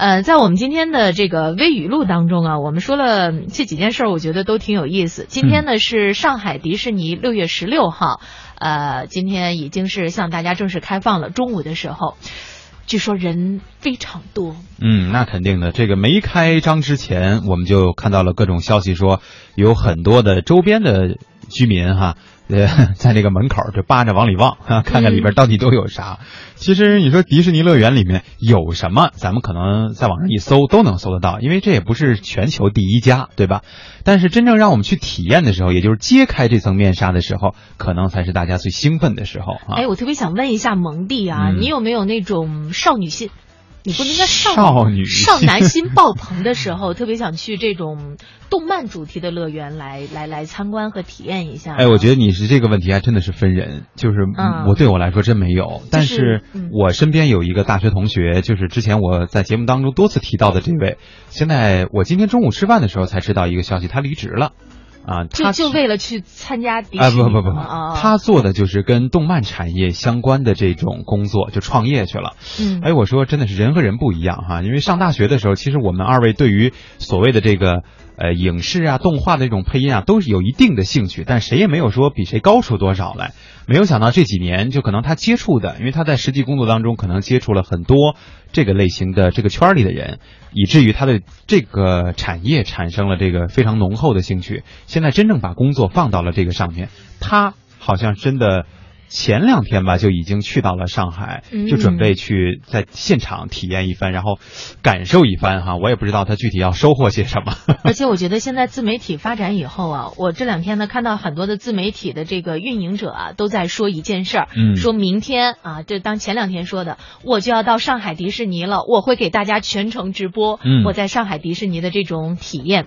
呃，在我们今天的这个微语录当中啊，我们说了这几件事儿，我觉得都挺有意思。今天呢是上海迪士尼六月十六号，呃，今天已经是向大家正式开放了。中午的时候，据说人非常多。嗯，那肯定的。这个没开张之前，我们就看到了各种消息，说有很多的周边的居民哈。呃，在这个门口就扒着往里望啊，看看里边到底都有啥。其实你说迪士尼乐园里面有什么，咱们可能在网上一搜都能搜得到，因为这也不是全球第一家，对吧？但是真正让我们去体验的时候，也就是揭开这层面纱的时候，可能才是大家最兴奋的时候啊。哎，我特别想问一下蒙蒂啊，你有没有那种少女心？你不应该少女少男心爆棚的时候，特别想去这种动漫主题的乐园来来来参观和体验一下。哎，我觉得你是这个问题还真的是分人，就是我对我来说真没有，但是我身边有一个大学同学，就是之前我在节目当中多次提到的这位，现在我今天中午吃饭的时候才知道一个消息，他离职了。啊，就就为了去参加迪士尼？啊不不不不，他做的就是跟动漫产业相关的这种工作，就创业去了。嗯，哎，我说真的是人和人不一样哈，因为上大学的时候，其实我们二位对于所谓的这个呃影视啊、动画的这种配音啊，都是有一定的兴趣，但谁也没有说比谁高出多少来。没有想到这几年，就可能他接触的，因为他在实际工作当中可能接触了很多这个类型的这个圈里的人，以至于他的这个产业产生了这个非常浓厚的兴趣。现在真正把工作放到了这个上面，他好像真的。前两天吧，就已经去到了上海，就准备去在现场体验一番，然后感受一番哈。我也不知道他具体要收获些什么。而且我觉得现在自媒体发展以后啊，我这两天呢看到很多的自媒体的这个运营者啊，都在说一件事儿，说明天啊，就当前两天说的，我就要到上海迪士尼了，我会给大家全程直播我在上海迪士尼的这种体验。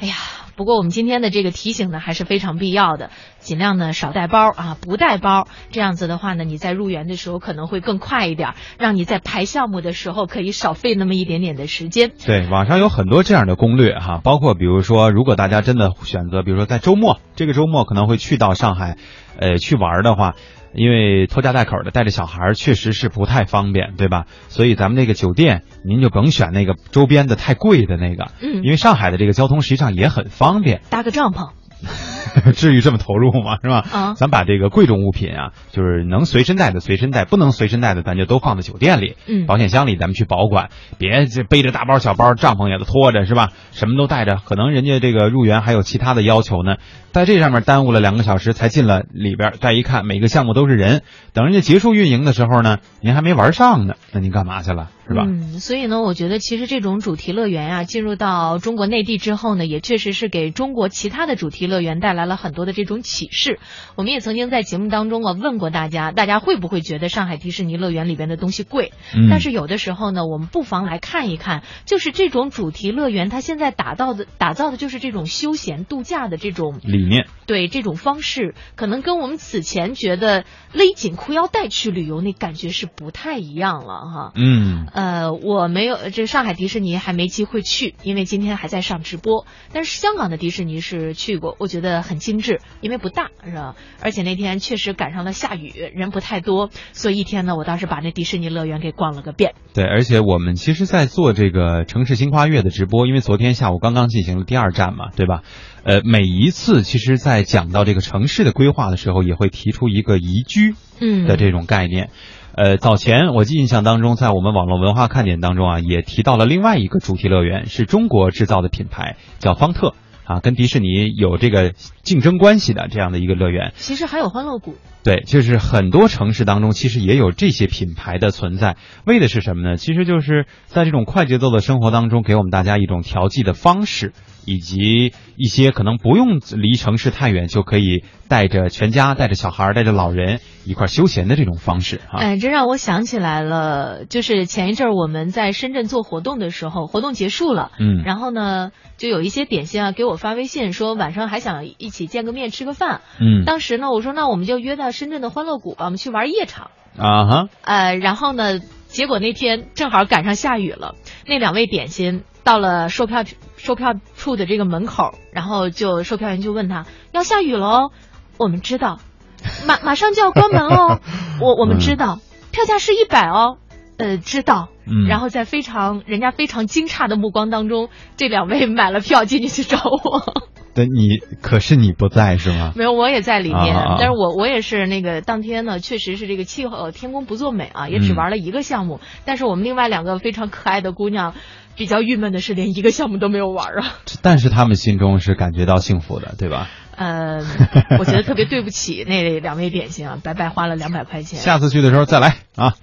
哎呀。不过我们今天的这个提醒呢，还是非常必要的，尽量呢少带包啊，不带包，这样子的话呢，你在入园的时候可能会更快一点，让你在排项目的时候可以少费那么一点点的时间。对，网上有很多这样的攻略哈，包括比如说，如果大家真的选择，比如说在周末，这个周末可能会去到上海，呃，去玩的话。因为拖家带口的带着小孩确实是不太方便，对吧？所以咱们那个酒店，您就甭选那个周边的太贵的那个，嗯，因为上海的这个交通实际上也很方便，搭个帐篷。至于这么投入吗？是吧？啊，咱把这个贵重物品啊，就是能随身带的随身带，不能随身带的咱就都放在酒店里，嗯，保险箱里咱们去保管，别这背着大包小包，帐篷也都拖着，是吧？什么都带着，可能人家这个入园还有其他的要求呢，在这上面耽误了两个小时才进了里边，再一看每个项目都是人，等人家结束运营的时候呢，您还没玩上呢，那您干嘛去了？是吧？嗯，所以呢，我觉得其实这种主题乐园啊，进入到中国内地之后呢，也确实是给中国其他的主题乐园带来了很多的这种启示。我们也曾经在节目当中啊问过大家，大家会不会觉得上海迪士尼乐园里边的东西贵？嗯。但是有的时候呢，我们不妨来看一看，就是这种主题乐园，它现在打造的打造的就是这种休闲度假的这种理念。对这种方式，可能跟我们此前觉得勒紧裤腰带去旅游那感觉是不太一样了哈。嗯。呃，我没有这上海迪士尼还没机会去，因为今天还在上直播。但是香港的迪士尼是去过，我觉得很精致，因为不大，是吧？而且那天确实赶上了下雨，人不太多，所以一天呢，我当时把那迪士尼乐园给逛了个遍。对，而且我们其实，在做这个城市新跨越的直播，因为昨天下午刚刚进行了第二站嘛，对吧？呃，每一次其实，在讲到这个城市的规划的时候，也会提出一个宜居的这种概念。呃，早前我记印象当中，在我们网络文化看点当中啊，也提到了另外一个主题乐园，是中国制造的品牌，叫方特啊，跟迪士尼有这个竞争关系的这样的一个乐园。其实还有欢乐谷。对，就是很多城市当中其实也有这些品牌的存在，为的是什么呢？其实就是在这种快节奏的生活当中，给我们大家一种调剂的方式。以及一些可能不用离城市太远就可以带着全家、带着小孩、带着老人一块休闲的这种方式啊！哎，这让我想起来了，就是前一阵我们在深圳做活动的时候，活动结束了，嗯，然后呢，就有一些点心啊给我发微信说晚上还想一起见个面吃个饭，嗯，当时呢我说那我们就约到深圳的欢乐谷吧，我们去玩夜场。啊哈，呃，然后呢，结果那天正好赶上下雨了，那两位点心。到了售票售票处的这个门口，然后就售票员就问他要下雨了哦，我们知道，马 马上就要关门哦，我我们知道，票价是一百哦，呃，知道，嗯，然后在非常人家非常惊诧的目光当中，这两位买了票进去去找我。对你，可是你不在是吗？没有，我也在里面，啊但是我我也是那个当天呢，确实是这个气候天公不作美啊，也只玩了一个项目。但是我们另外两个非常可爱的姑娘，比较郁闷的是连一个项目都没有玩啊。但是他们心中是感觉到幸福的，对吧？呃，我觉得特别对不起那两位点心啊，白白花了两百块钱。下次去的时候再来啊。